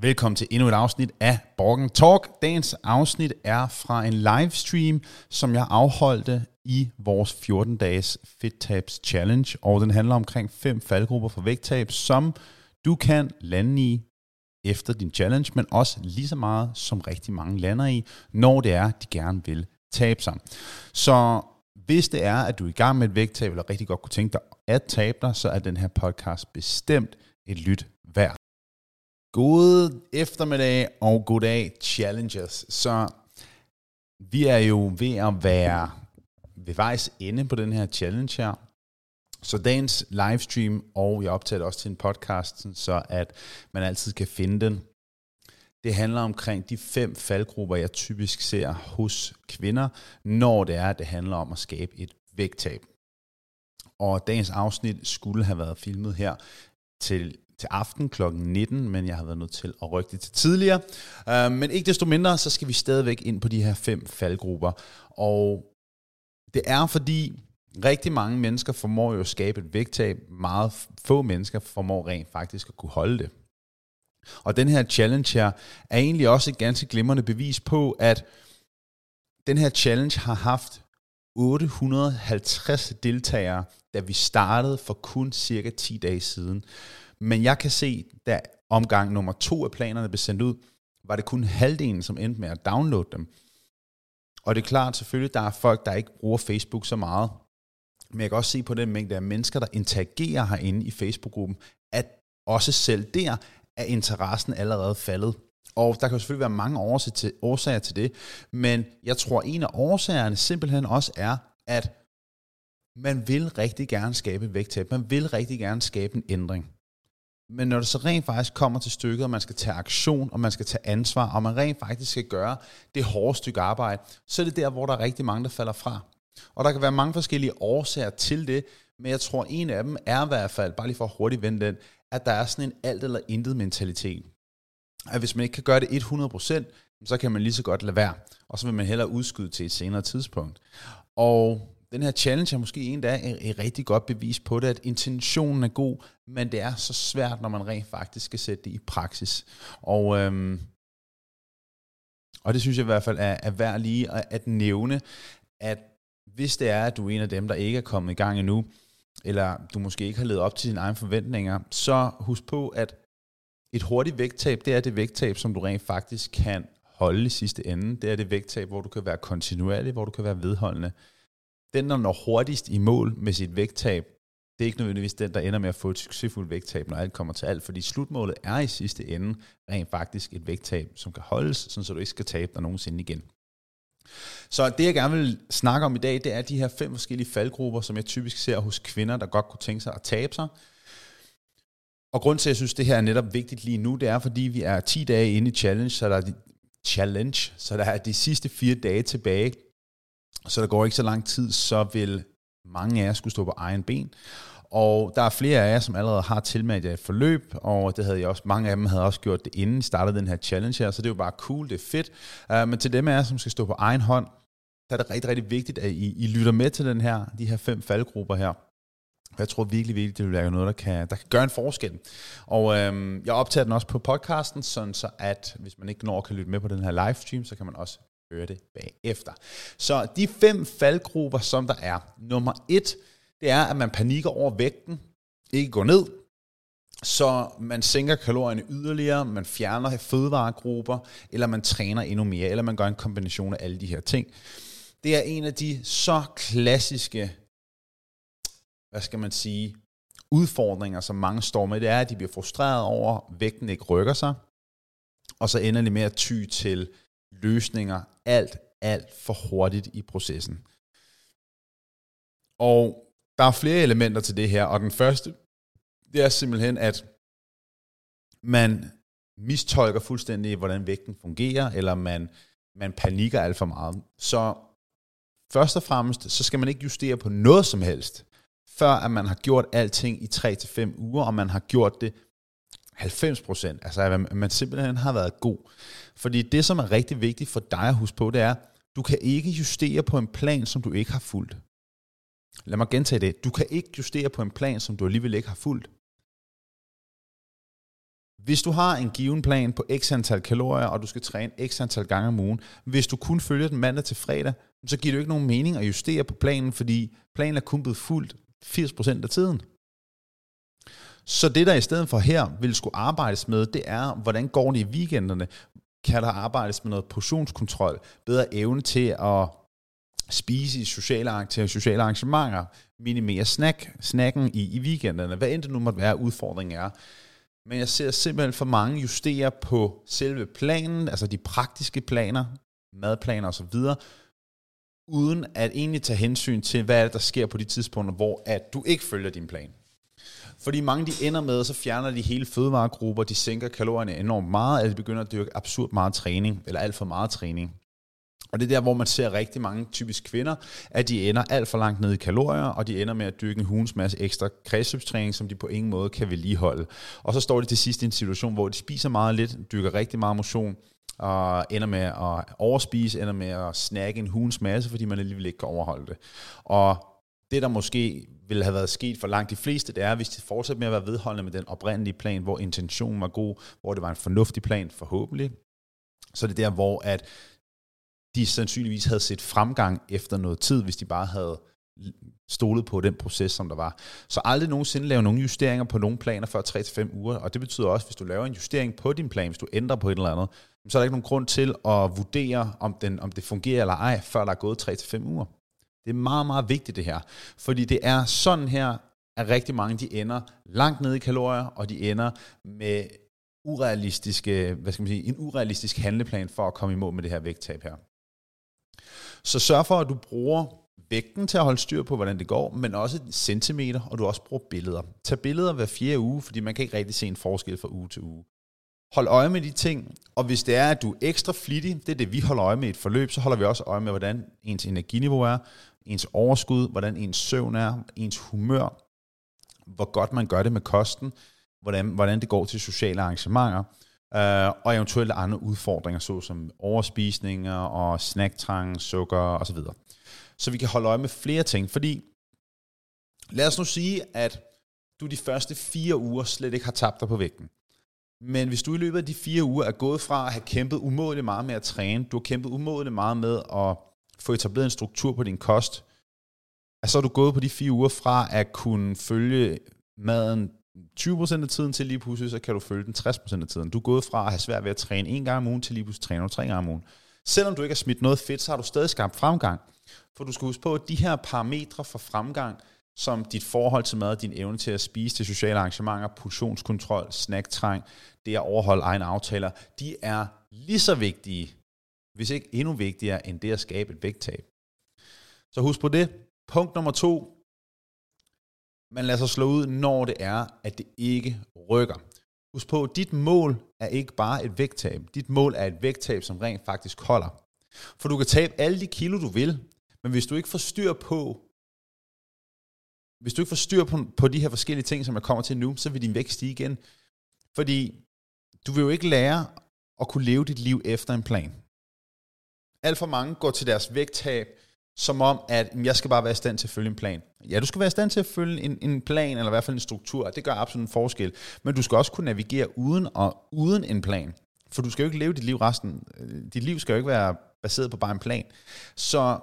Velkommen til endnu et afsnit af Borgen Talk. Dagens afsnit er fra en livestream, som jeg afholdte i vores 14-dages Fit Tabs Challenge, og den handler omkring fem faldgrupper for vægttab, som du kan lande i efter din challenge, men også lige så meget, som rigtig mange lander i, når det er, de gerne vil tabe sig. Så hvis det er, at du er i gang med et vægttab, eller rigtig godt kunne tænke dig at tabe dig, så er den her podcast bestemt et lyt værd. God eftermiddag og goddag, challengers. Så vi er jo ved at være ved vejs ende på den her challenge her. Så dagens livestream, og jeg optager det også til en podcast, så at man altid kan finde den. Det handler omkring de fem faldgrupper, jeg typisk ser hos kvinder, når det er, at det handler om at skabe et vægttab. Og dagens afsnit skulle have været filmet her til til aften kl. 19, men jeg har været nødt til at rykke det til tidligere. Uh, men ikke desto mindre, så skal vi stadigvæk ind på de her fem faldgrupper. Og det er fordi, rigtig mange mennesker formår jo at skabe et vægttab. Meget få mennesker formår rent faktisk at kunne holde det. Og den her challenge her er egentlig også et ganske glimrende bevis på, at den her challenge har haft 850 deltagere, da vi startede for kun cirka 10 dage siden. Men jeg kan se, da omgang nummer to af planerne blev sendt ud, var det kun halvdelen, som endte med at downloade dem. Og det er klart selvfølgelig, der er folk, der ikke bruger Facebook så meget. Men jeg kan også se på den mængde af mennesker, der interagerer herinde i Facebook-gruppen, at også selv der er interessen allerede faldet. Og der kan jo selvfølgelig være mange årsager til, det, men jeg tror, en af årsagerne simpelthen også er, at man vil rigtig gerne skabe et vægttab. Man vil rigtig gerne skabe en ændring. Men når det så rent faktisk kommer til stykket, og man skal tage aktion, og man skal tage ansvar, og man rent faktisk skal gøre det hårde stykke arbejde, så er det der, hvor der er rigtig mange, der falder fra. Og der kan være mange forskellige årsager til det, men jeg tror, en af dem er i hvert fald, bare lige for hurtigt vende den, at der er sådan en alt eller intet mentalitet. At hvis man ikke kan gøre det 100%, så kan man lige så godt lade være, og så vil man hellere udskyde til et senere tidspunkt. Og den her challenge er måske en, der er et rigtig godt bevis på det, at intentionen er god, men det er så svært, når man rent faktisk skal sætte det i praksis. Og, øhm, og det synes jeg i hvert fald er, er værd lige at, at nævne, at hvis det er, at du er en af dem, der ikke er kommet i gang endnu, eller du måske ikke har levet op til dine egne forventninger, så husk på, at et hurtigt vægttab, det er det vægttab, som du rent faktisk kan holde i sidste ende. Det er det vægttab, hvor du kan være kontinuerlig, hvor du kan være vedholdende den, der når hurtigst i mål med sit vægttab, det er ikke nødvendigvis den, der ender med at få et succesfuldt vægttab, når alt kommer til alt, fordi slutmålet er i sidste ende rent faktisk et vægttab, som kan holdes, sådan så du ikke skal tabe dig nogensinde igen. Så det, jeg gerne vil snakke om i dag, det er de her fem forskellige faldgrupper, som jeg typisk ser hos kvinder, der godt kunne tænke sig at tabe sig. Og grund til, at jeg synes, det her er netop vigtigt lige nu, det er, fordi vi er 10 dage inde i challenge, så der er de, challenge, så der er de sidste fire dage tilbage så der går ikke så lang tid, så vil mange af jer skulle stå på egen ben. Og der er flere af jer, som allerede har tilmeldt jer et forløb, og det havde jeg også, mange af dem havde også gjort det inden startede den her challenge her, så det er jo bare cool, det er fedt. Uh, men til dem af jer, som skal stå på egen hånd, der er det rigtig, rigtig vigtigt, at I, I lytter med til den her, de her fem faldgrupper her. Jeg tror virkelig, virkelig, det vil være noget, der kan, der kan gøre en forskel. Og øhm, jeg optager den også på podcasten, sådan så at hvis man ikke når kan lytte med på den her livestream, så kan man også høre det bagefter. Så de fem faldgrupper, som der er. Nummer et, det er, at man panikker over vægten, ikke går ned, så man sænker kalorierne yderligere, man fjerner fødevaregrupper, eller man træner endnu mere, eller man gør en kombination af alle de her ting. Det er en af de så klassiske, hvad skal man sige, udfordringer, som mange står med. Det er, at de bliver frustreret over, at vægten ikke rykker sig, og så ender de med at ty til løsninger alt, alt for hurtigt i processen. Og der er flere elementer til det her, og den første, det er simpelthen, at man mistolker fuldstændig, hvordan vægten fungerer, eller man, man panikker alt for meget. Så først og fremmest, så skal man ikke justere på noget som helst, før at man har gjort alting i 3-5 uger, og man har gjort det 90 procent. Altså, at man simpelthen har været god. Fordi det, som er rigtig vigtigt for dig at huske på, det er, du kan ikke justere på en plan, som du ikke har fulgt. Lad mig gentage det. Du kan ikke justere på en plan, som du alligevel ikke har fulgt. Hvis du har en given plan på x antal kalorier, og du skal træne x antal gange om ugen, hvis du kun følger den mandag til fredag, så giver det jo ikke nogen mening at justere på planen, fordi planen er kun blevet fuldt 80% af tiden. Så det, der i stedet for her vil skulle arbejdes med, det er, hvordan går det i weekenderne? Kan der arbejdes med noget portionskontrol? Bedre evne til at spise i sociale, til sociale arrangementer? Minimere snack, snacken i, i weekenderne? Hvad end det nu måtte være, udfordringen er. Men jeg ser simpelthen for mange justere på selve planen, altså de praktiske planer, madplaner osv., uden at egentlig tage hensyn til, hvad er det, der sker på de tidspunkter, hvor at du ikke følger din plan. Fordi mange de ender med, så fjerner de hele fødevaregrupper, de sænker kalorierne enormt meget, eller de begynder at dyrke absurd meget træning, eller alt for meget træning. Og det er der, hvor man ser rigtig mange typisk kvinder, at de ender alt for langt ned i kalorier, og de ender med at dyrke en hulens masse ekstra kredsløbstræning, som de på ingen måde kan vedligeholde. Og så står de til sidst i en situation, hvor de spiser meget lidt, dyrker rigtig meget motion, og ender med at overspise, ender med at snakke en hulens masse, fordi man alligevel ikke kan overholde det. Og det, der måske ville have været sket for langt de fleste, det er, hvis de fortsætter med at være vedholdende med den oprindelige plan, hvor intentionen var god, hvor det var en fornuftig plan, forhåbentlig. Så det er der, hvor at de sandsynligvis havde set fremgang efter noget tid, hvis de bare havde stolet på den proces, som der var. Så aldrig nogensinde lave nogle justeringer på nogle planer før 3-5 uger, og det betyder også, hvis du laver en justering på din plan, hvis du ændrer på et eller andet, så er der ikke nogen grund til at vurdere, om, den, om det fungerer eller ej, før der er gået 3-5 uger. Det er meget, meget vigtigt det her, fordi det er sådan her, at rigtig mange de ender langt ned i kalorier, og de ender med urealistiske, hvad skal man sige, en urealistisk handleplan for at komme i mål med det her vægttab her. Så sørg for, at du bruger vægten til at holde styr på, hvordan det går, men også centimeter, og du også bruger billeder. Tag billeder hver fjerde uge, fordi man kan ikke rigtig se en forskel fra uge til uge. Hold øje med de ting, og hvis det er, at du er ekstra flittig, det er det, vi holder øje med i et forløb, så holder vi også øje med, hvordan ens energiniveau er, ens overskud, hvordan ens søvn er, ens humør, hvor godt man gør det med kosten, hvordan, hvordan det går til sociale arrangementer, øh, og eventuelle andre udfordringer, såsom overspisninger og snacktrang, sukker osv. Så vi kan holde øje med flere ting, fordi lad os nu sige, at du de første fire uger slet ikke har tabt dig på vægten. Men hvis du i løbet af de fire uger er gået fra at have kæmpet umådeligt meget med at træne, du har kæmpet umådeligt meget med at få etableret en struktur på din kost, så er du gået på de fire uger fra at kunne følge maden 20% af tiden til lige pludselig, så kan du følge den 60% af tiden. Du er gået fra at have svært ved at træne en gang om ugen til lige pludselig træne tre gange om ugen. Selvom du ikke har smidt noget fedt, så har du stadig skabt fremgang. For du skal huske på, at de her parametre for fremgang, som dit forhold til mad, din evne til at spise til sociale arrangementer, portionskontrol, snacktræng, det at overholde egne aftaler, de er lige så vigtige, hvis ikke endnu vigtigere, end det at skabe et vægttab. Så husk på det. Punkt nummer to. Man lader sig slå ud, når det er, at det ikke rykker. Husk på, dit mål er ikke bare et vægttab. Dit mål er et vægttab, som rent faktisk holder. For du kan tabe alle de kilo, du vil, men hvis du ikke får styr på, hvis du ikke får styr på, på de her forskellige ting, som jeg kommer til nu, så vil din vægt stige igen. Fordi du vil jo ikke lære at kunne leve dit liv efter en plan. Alt for mange går til deres vægttab, som om, at jeg skal bare være i stand til at følge en plan. Ja, du skal være i stand til at følge en, en plan, eller i hvert fald en struktur, det gør absolut en forskel. Men du skal også kunne navigere uden, og, uden en plan. For du skal jo ikke leve dit liv resten. Øh, dit liv skal jo ikke være baseret på bare en plan. Så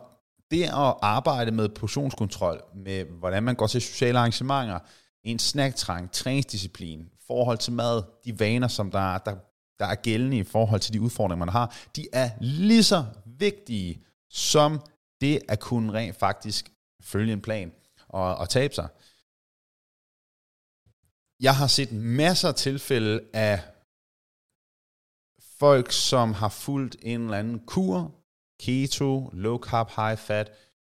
det at arbejde med portionskontrol, med hvordan man går til sociale arrangementer, en snacktrang, træningsdisciplin, forhold til mad, de vaner, som der, der, der er gældende i forhold til de udfordringer, man har, de er lige så vigtige som det at kunne rent faktisk følge en plan og, og tabe sig. Jeg har set masser af tilfælde af folk, som har fulgt en eller anden kur, keto, low carb, high fat,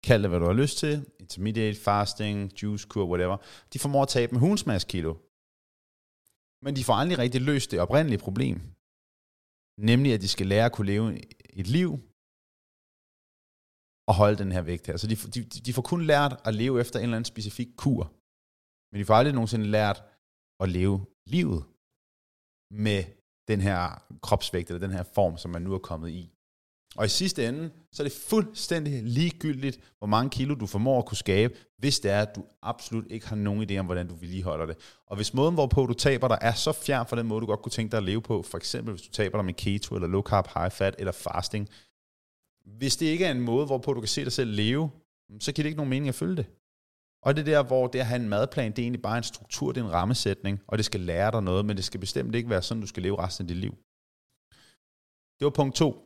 kald det hvad du har lyst til, intermediate fasting, juice kur, whatever, de formår at tabe med hundsmads kilo. Men de får aldrig rigtig løst det oprindelige problem. Nemlig, at de skal lære at kunne leve et liv og holde den her vægt her. Så de, de, de får kun lært at leve efter en eller anden specifik kur. Men de får aldrig nogensinde lært at leve livet med den her kropsvægt, eller den her form, som man nu er kommet i. Og i sidste ende, så er det fuldstændig ligegyldigt, hvor mange kilo du formår at kunne skabe, hvis det er, at du absolut ikke har nogen idé om, hvordan du vedligeholder det. Og hvis måden, hvorpå du taber dig, er så fjern fra den måde, du godt kunne tænke dig at leve på, for eksempel hvis du taber dig med keto, eller low carb, high fat, eller fasting, hvis det ikke er en måde, hvorpå du kan se dig selv leve, mm, så giver det ikke nogen mening at følge det. Og det er der, hvor det at have en madplan, det er egentlig bare en struktur, det er en rammesætning, og det skal lære dig noget, men det skal bestemt ikke være sådan, du skal leve resten af dit liv. Det var punkt to.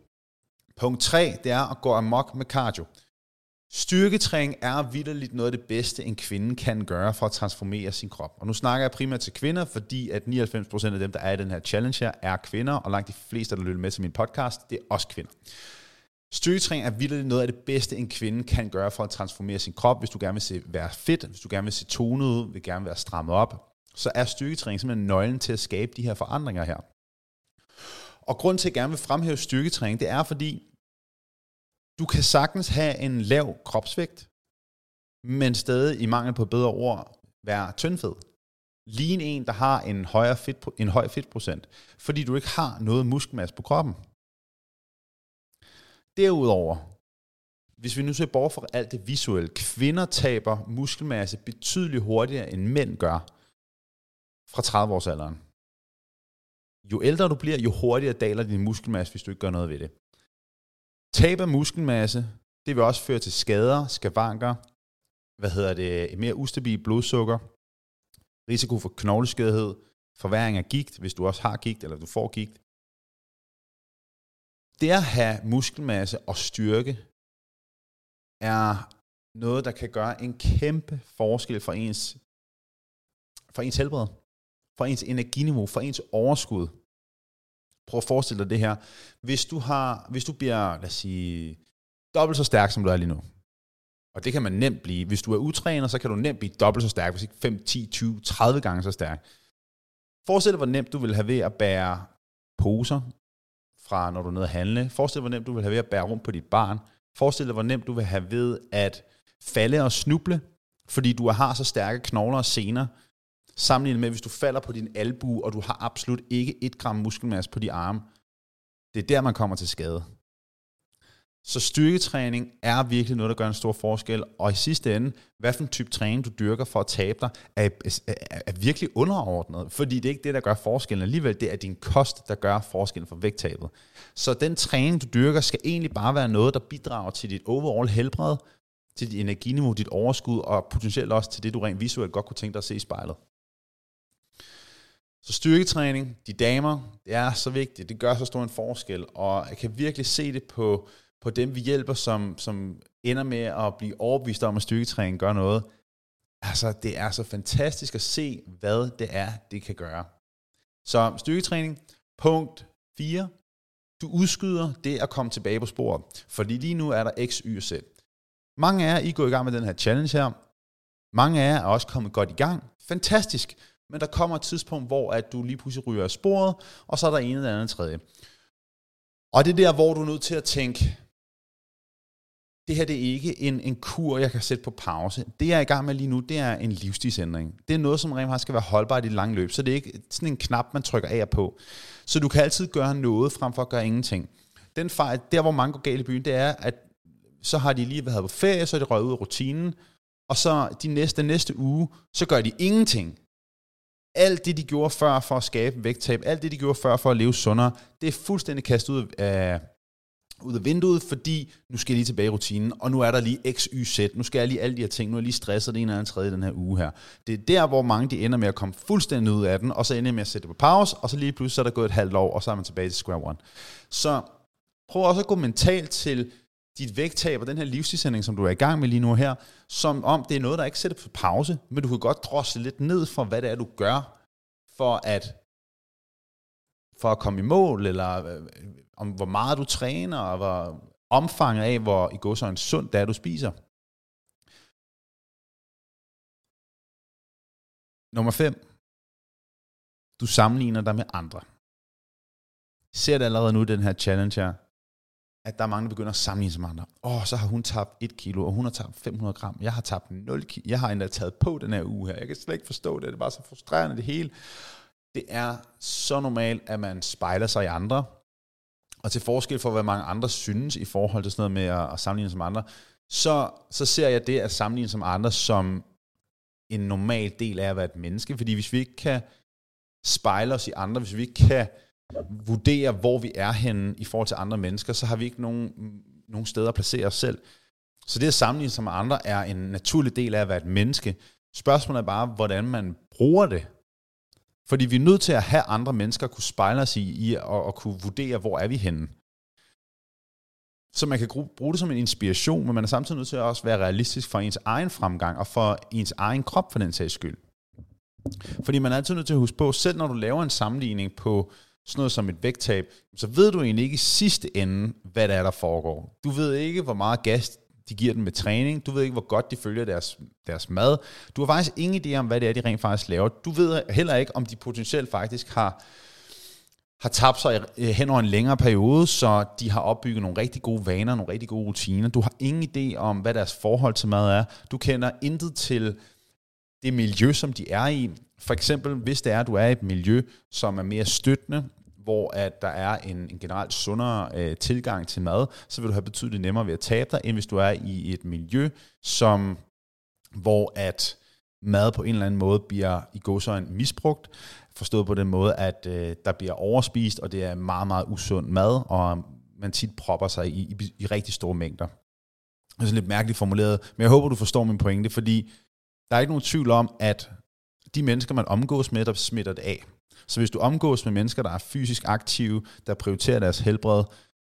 Punkt 3, det er at gå amok med cardio. Styrketræning er vidderligt noget af det bedste, en kvinde kan gøre for at transformere sin krop. Og nu snakker jeg primært til kvinder, fordi at 99% af dem, der er i den her challenge her, er kvinder, og langt de fleste, der lytter med til min podcast, det er også kvinder. Styrketræning er virkelig noget af det bedste, en kvinde kan gøre for at transformere sin krop. Hvis du gerne vil se, være fedt, hvis du gerne vil se tonet ud, vil gerne være strammet op, så er styrketræning simpelthen nøglen til at skabe de her forandringer her. Og grund til, at jeg gerne vil fremhæve styrketræning, det er fordi, du kan sagtens have en lav kropsvægt, men stadig i mangel på bedre ord være tyndfed. Lige en, der har en, højere fedt, en høj fedtprocent, fordi du ikke har noget muskelmasse på kroppen. Derudover, hvis vi nu ser bort fra alt det visuelle, kvinder taber muskelmasse betydeligt hurtigere end mænd gør fra 30 års alderen. Jo ældre du bliver, jo hurtigere daler din muskelmasse, hvis du ikke gør noget ved det. Tab af muskelmasse, det vil også føre til skader, skavanker, hvad hedder det, et mere ustabil blodsukker, risiko for knogleskadhed, forværing af gigt, hvis du også har gigt, eller du får gigt. Det at have muskelmasse og styrke er noget, der kan gøre en kæmpe forskel for ens, for ens helbred, for ens energiniveau, for ens overskud. Prøv at forestille dig det her. Hvis du, har, hvis du bliver, lad os sige, dobbelt så stærk, som du er lige nu, og det kan man nemt blive. Hvis du er utræner, så kan du nemt blive dobbelt så stærk, hvis ikke 5, 10, 20, 30 gange så stærk. Forestil dig, hvor nemt du vil have ved at bære poser fra, når du er nede at handle. Forestil dig, hvor nemt du vil have ved at bære rundt på dit barn. Forestil dig, hvor nemt du vil have ved at falde og snuble, fordi du har så stærke knogler og sener, sammenlignet med, hvis du falder på din albu, og du har absolut ikke et gram muskelmasse på de arme. Det er der, man kommer til skade. Så styrketræning er virkelig noget, der gør en stor forskel, og i sidste ende, hvad for en type træning du dyrker for at tabe dig, er, er, er virkelig underordnet, fordi det er ikke det, der gør forskellen. Alligevel, det er din kost, der gør forskellen for vægttabet. Så den træning, du dyrker, skal egentlig bare være noget, der bidrager til dit overall helbred, til dit energiniveau, dit overskud, og potentielt også til det, du rent visuelt godt kunne tænke dig at se i spejlet. Så styrketræning, de damer, det er så vigtigt, det gør så stor en forskel, og jeg kan virkelig se det på, på dem, vi hjælper, som, som ender med at blive overbevist om, at styrketræning gør noget. Altså, det er så fantastisk at se, hvad det er, det kan gøre. Så styrketræning, punkt 4. Du udskyder det at komme tilbage på sporet, fordi lige nu er der X, Y og Z. Mange af jer, I går i gang med den her challenge her. Mange af jer er også kommet godt i gang. Fantastisk. Men der kommer et tidspunkt, hvor at du lige pludselig ryger af sporet, og så er der en eller anden tredje. Og det er der, hvor du er nødt til at tænke, det her det er ikke en, en kur, jeg kan sætte på pause. Det, jeg er i gang med lige nu, det er en livsstilsændring. Det er noget, som rent faktisk skal være holdbart i det lange løb, så det er ikke sådan en knap, man trykker af på. Så du kan altid gøre noget, frem for at gøre ingenting. Den fejl, der hvor mange går galt i byen, det er, at så har de lige været på ferie, så er de røget ud af rutinen, og så de næste, næste uge, så gør de ingenting alt det, de gjorde før for at skabe vægttab, alt det, de gjorde før for at leve sundere, det er fuldstændig kastet ud af, ud af vinduet, fordi nu skal jeg lige tilbage i rutinen, og nu er der lige x, y, z, nu skal jeg lige alle de her ting, nu er jeg lige stresset det ene eller andet tredje den her uge her. Det er der, hvor mange de ender med at komme fuldstændig ud af den, og så ender med at sætte det på pause, og så lige pludselig så er der gået et halvt år, og så er man tilbage til square one. Så prøv også at gå mentalt til dit vægttab og den her livsstilsændring, som du er i gang med lige nu her, som om det er noget, der ikke sætter på pause, men du kan godt drosle lidt ned for, hvad det er, du gør, for at, for at komme i mål, eller øh, øh, om hvor meget du træner, og hvor omfanget af, hvor i går så en sund det er, du spiser. Nummer 5. Du sammenligner dig med andre. Ser det allerede nu, den her challenge her, at der er mange, der begynder at sammenligne sig med andre. Åh, oh, så har hun tabt 1 kilo, og hun har tabt 500 gram. Jeg har tabt 0 kilo. Jeg har endda taget på den her uge her. Jeg kan slet ikke forstå det. Det er bare så frustrerende det hele. Det er så normalt, at man spejler sig i andre. og til forskel for, hvad mange andre synes i forhold til sådan noget med at, at sammenligne som andre, så, så ser jeg det at sammenligne som andre som en normal del af at være et menneske. Fordi hvis vi ikke kan spejle os i andre, hvis vi ikke kan vurdere, hvor vi er henne i forhold til andre mennesker, så har vi ikke nogen, nogen steder at placere os selv. Så det at sammenligne sig med andre er en naturlig del af at være et menneske. Spørgsmålet er bare, hvordan man bruger det. Fordi vi er nødt til at have andre mennesker at kunne spejle os i, i og, og kunne vurdere, hvor er vi henne. Så man kan bruge det som en inspiration, men man er samtidig nødt til at også være realistisk for ens egen fremgang, og for ens egen krop for den sags skyld. Fordi man er altid nødt til at huske på, selv når du laver en sammenligning på sådan noget som et vægttab, så ved du egentlig ikke i sidste ende, hvad der er, der foregår. Du ved ikke, hvor meget gas de giver den med træning. Du ved ikke, hvor godt de følger deres, deres mad. Du har faktisk ingen idé om, hvad det er, de rent faktisk laver. Du ved heller ikke, om de potentielt faktisk har, har tabt sig øh, hen over en længere periode, så de har opbygget nogle rigtig gode vaner, nogle rigtig gode rutiner. Du har ingen idé om, hvad deres forhold til mad er. Du kender intet til det miljø, som de er i. For eksempel, hvis det er, at du er i et miljø, som er mere støttende, hvor at der er en, en generelt sundere øh, tilgang til mad, så vil du have betydeligt nemmere ved at tabe dig, end hvis du er i et miljø, som hvor at mad på en eller anden måde bliver i godsøjne misbrugt, forstået på den måde, at øh, der bliver overspist, og det er meget, meget usund mad, og man tit propper sig i, i, i rigtig store mængder. Det er sådan lidt mærkeligt formuleret, men jeg håber, du forstår min pointe, fordi der er ikke nogen tvivl om, at de mennesker, man omgås med, der smitter det af. Så hvis du omgås med mennesker, der er fysisk aktive, der prioriterer deres helbred,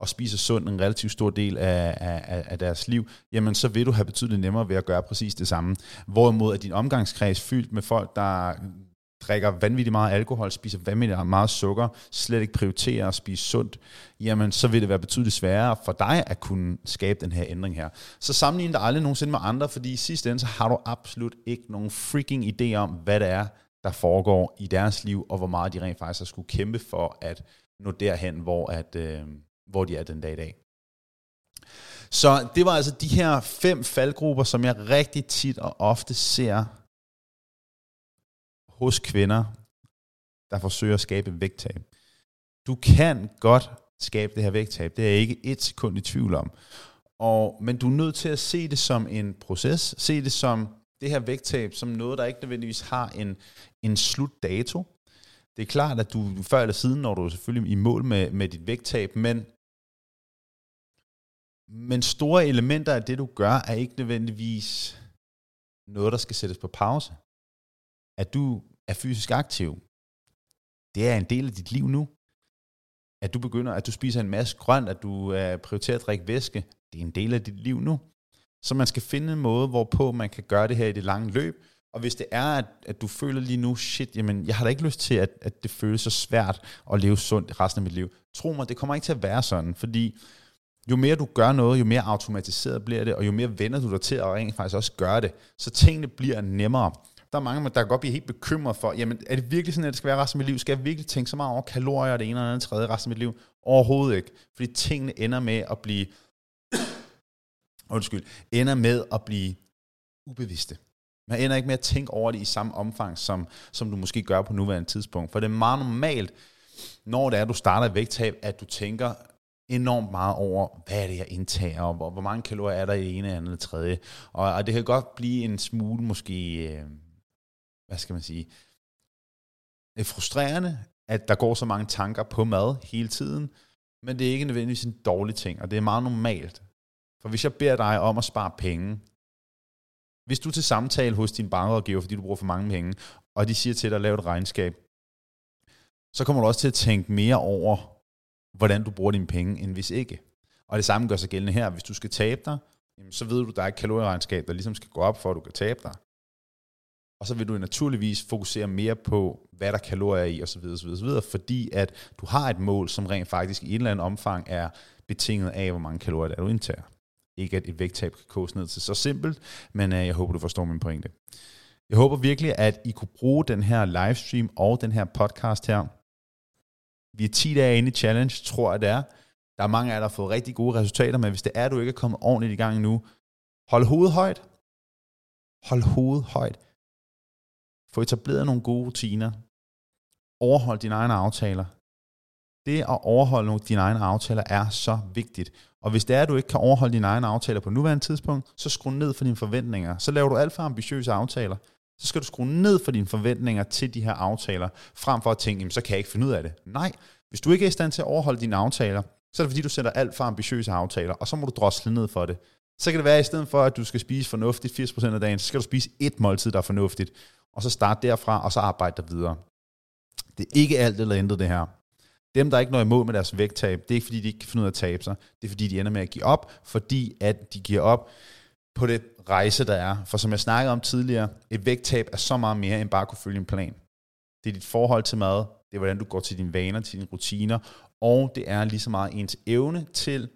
og spiser sundt en relativt stor del af, af, af deres liv, jamen så vil du have betydeligt nemmere ved at gøre præcis det samme. Hvorimod at din omgangskreds fyldt med folk, der drikker vanvittigt meget alkohol, spiser vanvittigt meget sukker, slet ikke prioriterer at spise sundt, jamen så vil det være betydeligt sværere for dig at kunne skabe den her ændring her. Så sammenlign dig aldrig nogensinde med andre, fordi i sidste ende, så har du absolut ikke nogen freaking idé om, hvad det er, der foregår i deres liv, og hvor meget de rent faktisk har skulle kæmpe for at nå derhen, hvor, at, øh, hvor de er den dag i dag. Så det var altså de her fem faldgrupper, som jeg rigtig tit og ofte ser hos kvinder, der forsøger at skabe vægttab. Du kan godt skabe det her vægttab. Det er jeg ikke et sekund i tvivl om. Og, men du er nødt til at se det som en proces. Se det som det her vægttab som noget, der ikke nødvendigvis har en, en slutdato. Det er klart, at du før eller siden når du selvfølgelig i mål med, med dit vægttab, men, men store elementer af det, du gør, er ikke nødvendigvis noget, der skal sættes på pause. At du er fysisk aktiv, det er en del af dit liv nu. At du begynder, at du spiser en masse grønt, at du prioriterer at drikke væske, det er en del af dit liv nu. Så man skal finde en måde, hvorpå man kan gøre det her i det lange løb. Og hvis det er, at, at du føler lige nu, shit, jamen, jeg har da ikke lyst til, at, at det føles så svært at leve sundt resten af mit liv. Tro mig, det kommer ikke til at være sådan, fordi jo mere du gør noget, jo mere automatiseret bliver det, og jo mere vender du dig til at rent faktisk også gøre det, så tingene bliver nemmere. Der er mange, der kan godt blive helt bekymret for, jamen er det virkelig sådan, at det skal være resten af mit liv? Skal jeg virkelig tænke så meget over kalorier og det ene eller andet tredje resten af mit liv? Overhovedet ikke. Fordi tingene ender med at blive undskyld, ender med at blive ubevidste. Man ender ikke med at tænke over det i samme omfang, som, som du måske gør på nuværende tidspunkt. For det er meget normalt, når det er, at du starter et vægttab, at du tænker enormt meget over, hvad er det, jeg indtager, og hvor, hvor mange kalorier er der i det ene, andet eller tredje. Og, og det kan godt blive en smule måske, øh, hvad skal man sige, det er frustrerende, at der går så mange tanker på mad hele tiden, men det er ikke nødvendigvis en dårlig ting, og det er meget normalt. For hvis jeg beder dig om at spare penge, hvis du er til samtale hos din bankrådgiver, fordi du bruger for mange penge, og de siger til dig at lave et regnskab, så kommer du også til at tænke mere over, hvordan du bruger dine penge, end hvis ikke. Og det samme gør sig gældende her. Hvis du skal tabe dig, så ved du, at der er et kalorieregnskab, der ligesom skal gå op, for at du kan tabe dig. Og så vil du naturligvis fokusere mere på, hvad der er i, osv., osv., osv., fordi at du har et mål, som rent faktisk i et eller andet omfang er betinget af, hvor mange kalorier der er, du indtager. Ikke at et vægttab kan koges ned til så simpelt, men øh, jeg håber, du forstår min pointe. Jeg håber virkelig, at I kunne bruge den her livestream og den her podcast her. Vi er 10 dage inde i challenge, tror jeg det er. Der er mange af jer, der har fået rigtig gode resultater, men hvis det er, at du ikke er kommet ordentligt i gang nu, hold hovedet højt. Hold hovedet højt. Få etableret nogle gode rutiner. Overhold dine egne aftaler. Det at overholde nogle dine egne aftaler er så vigtigt. Og hvis det er, at du ikke kan overholde dine egne aftaler på nuværende tidspunkt, så skru ned for dine forventninger. Så laver du alt for ambitiøse aftaler. Så skal du skrue ned for dine forventninger til de her aftaler, frem for at tænke, jamen, så kan jeg ikke finde ud af det. Nej, hvis du ikke er i stand til at overholde dine aftaler, så er det fordi, du sætter alt for ambitiøse aftaler, og så må du drosle ned for det. Så kan det være, at i stedet for, at du skal spise fornuftigt 80% af dagen, så skal du spise et måltid, der er fornuftigt, og så starte derfra, og så arbejde der videre. Det er ikke alt eller intet det her. Dem, der ikke når imod med deres vægttab, det er ikke fordi, de ikke kan finde ud af at tabe sig. Det er fordi, de ender med at give op, fordi at de giver op på det rejse, der er. For som jeg snakkede om tidligere, et vægttab er så meget mere end bare at kunne følge en plan. Det er dit forhold til mad, det er hvordan du går til dine vaner, til dine rutiner, og det er lige så meget ens evne til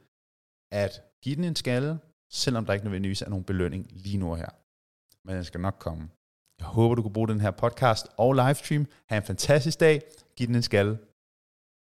at give den en skalle, selvom der ikke nødvendigvis er nogen belønning lige nu her. Men den skal nok komme. Jeg håber, du kan bruge den her podcast og livestream. Ha' en fantastisk dag. Giv den en skalle.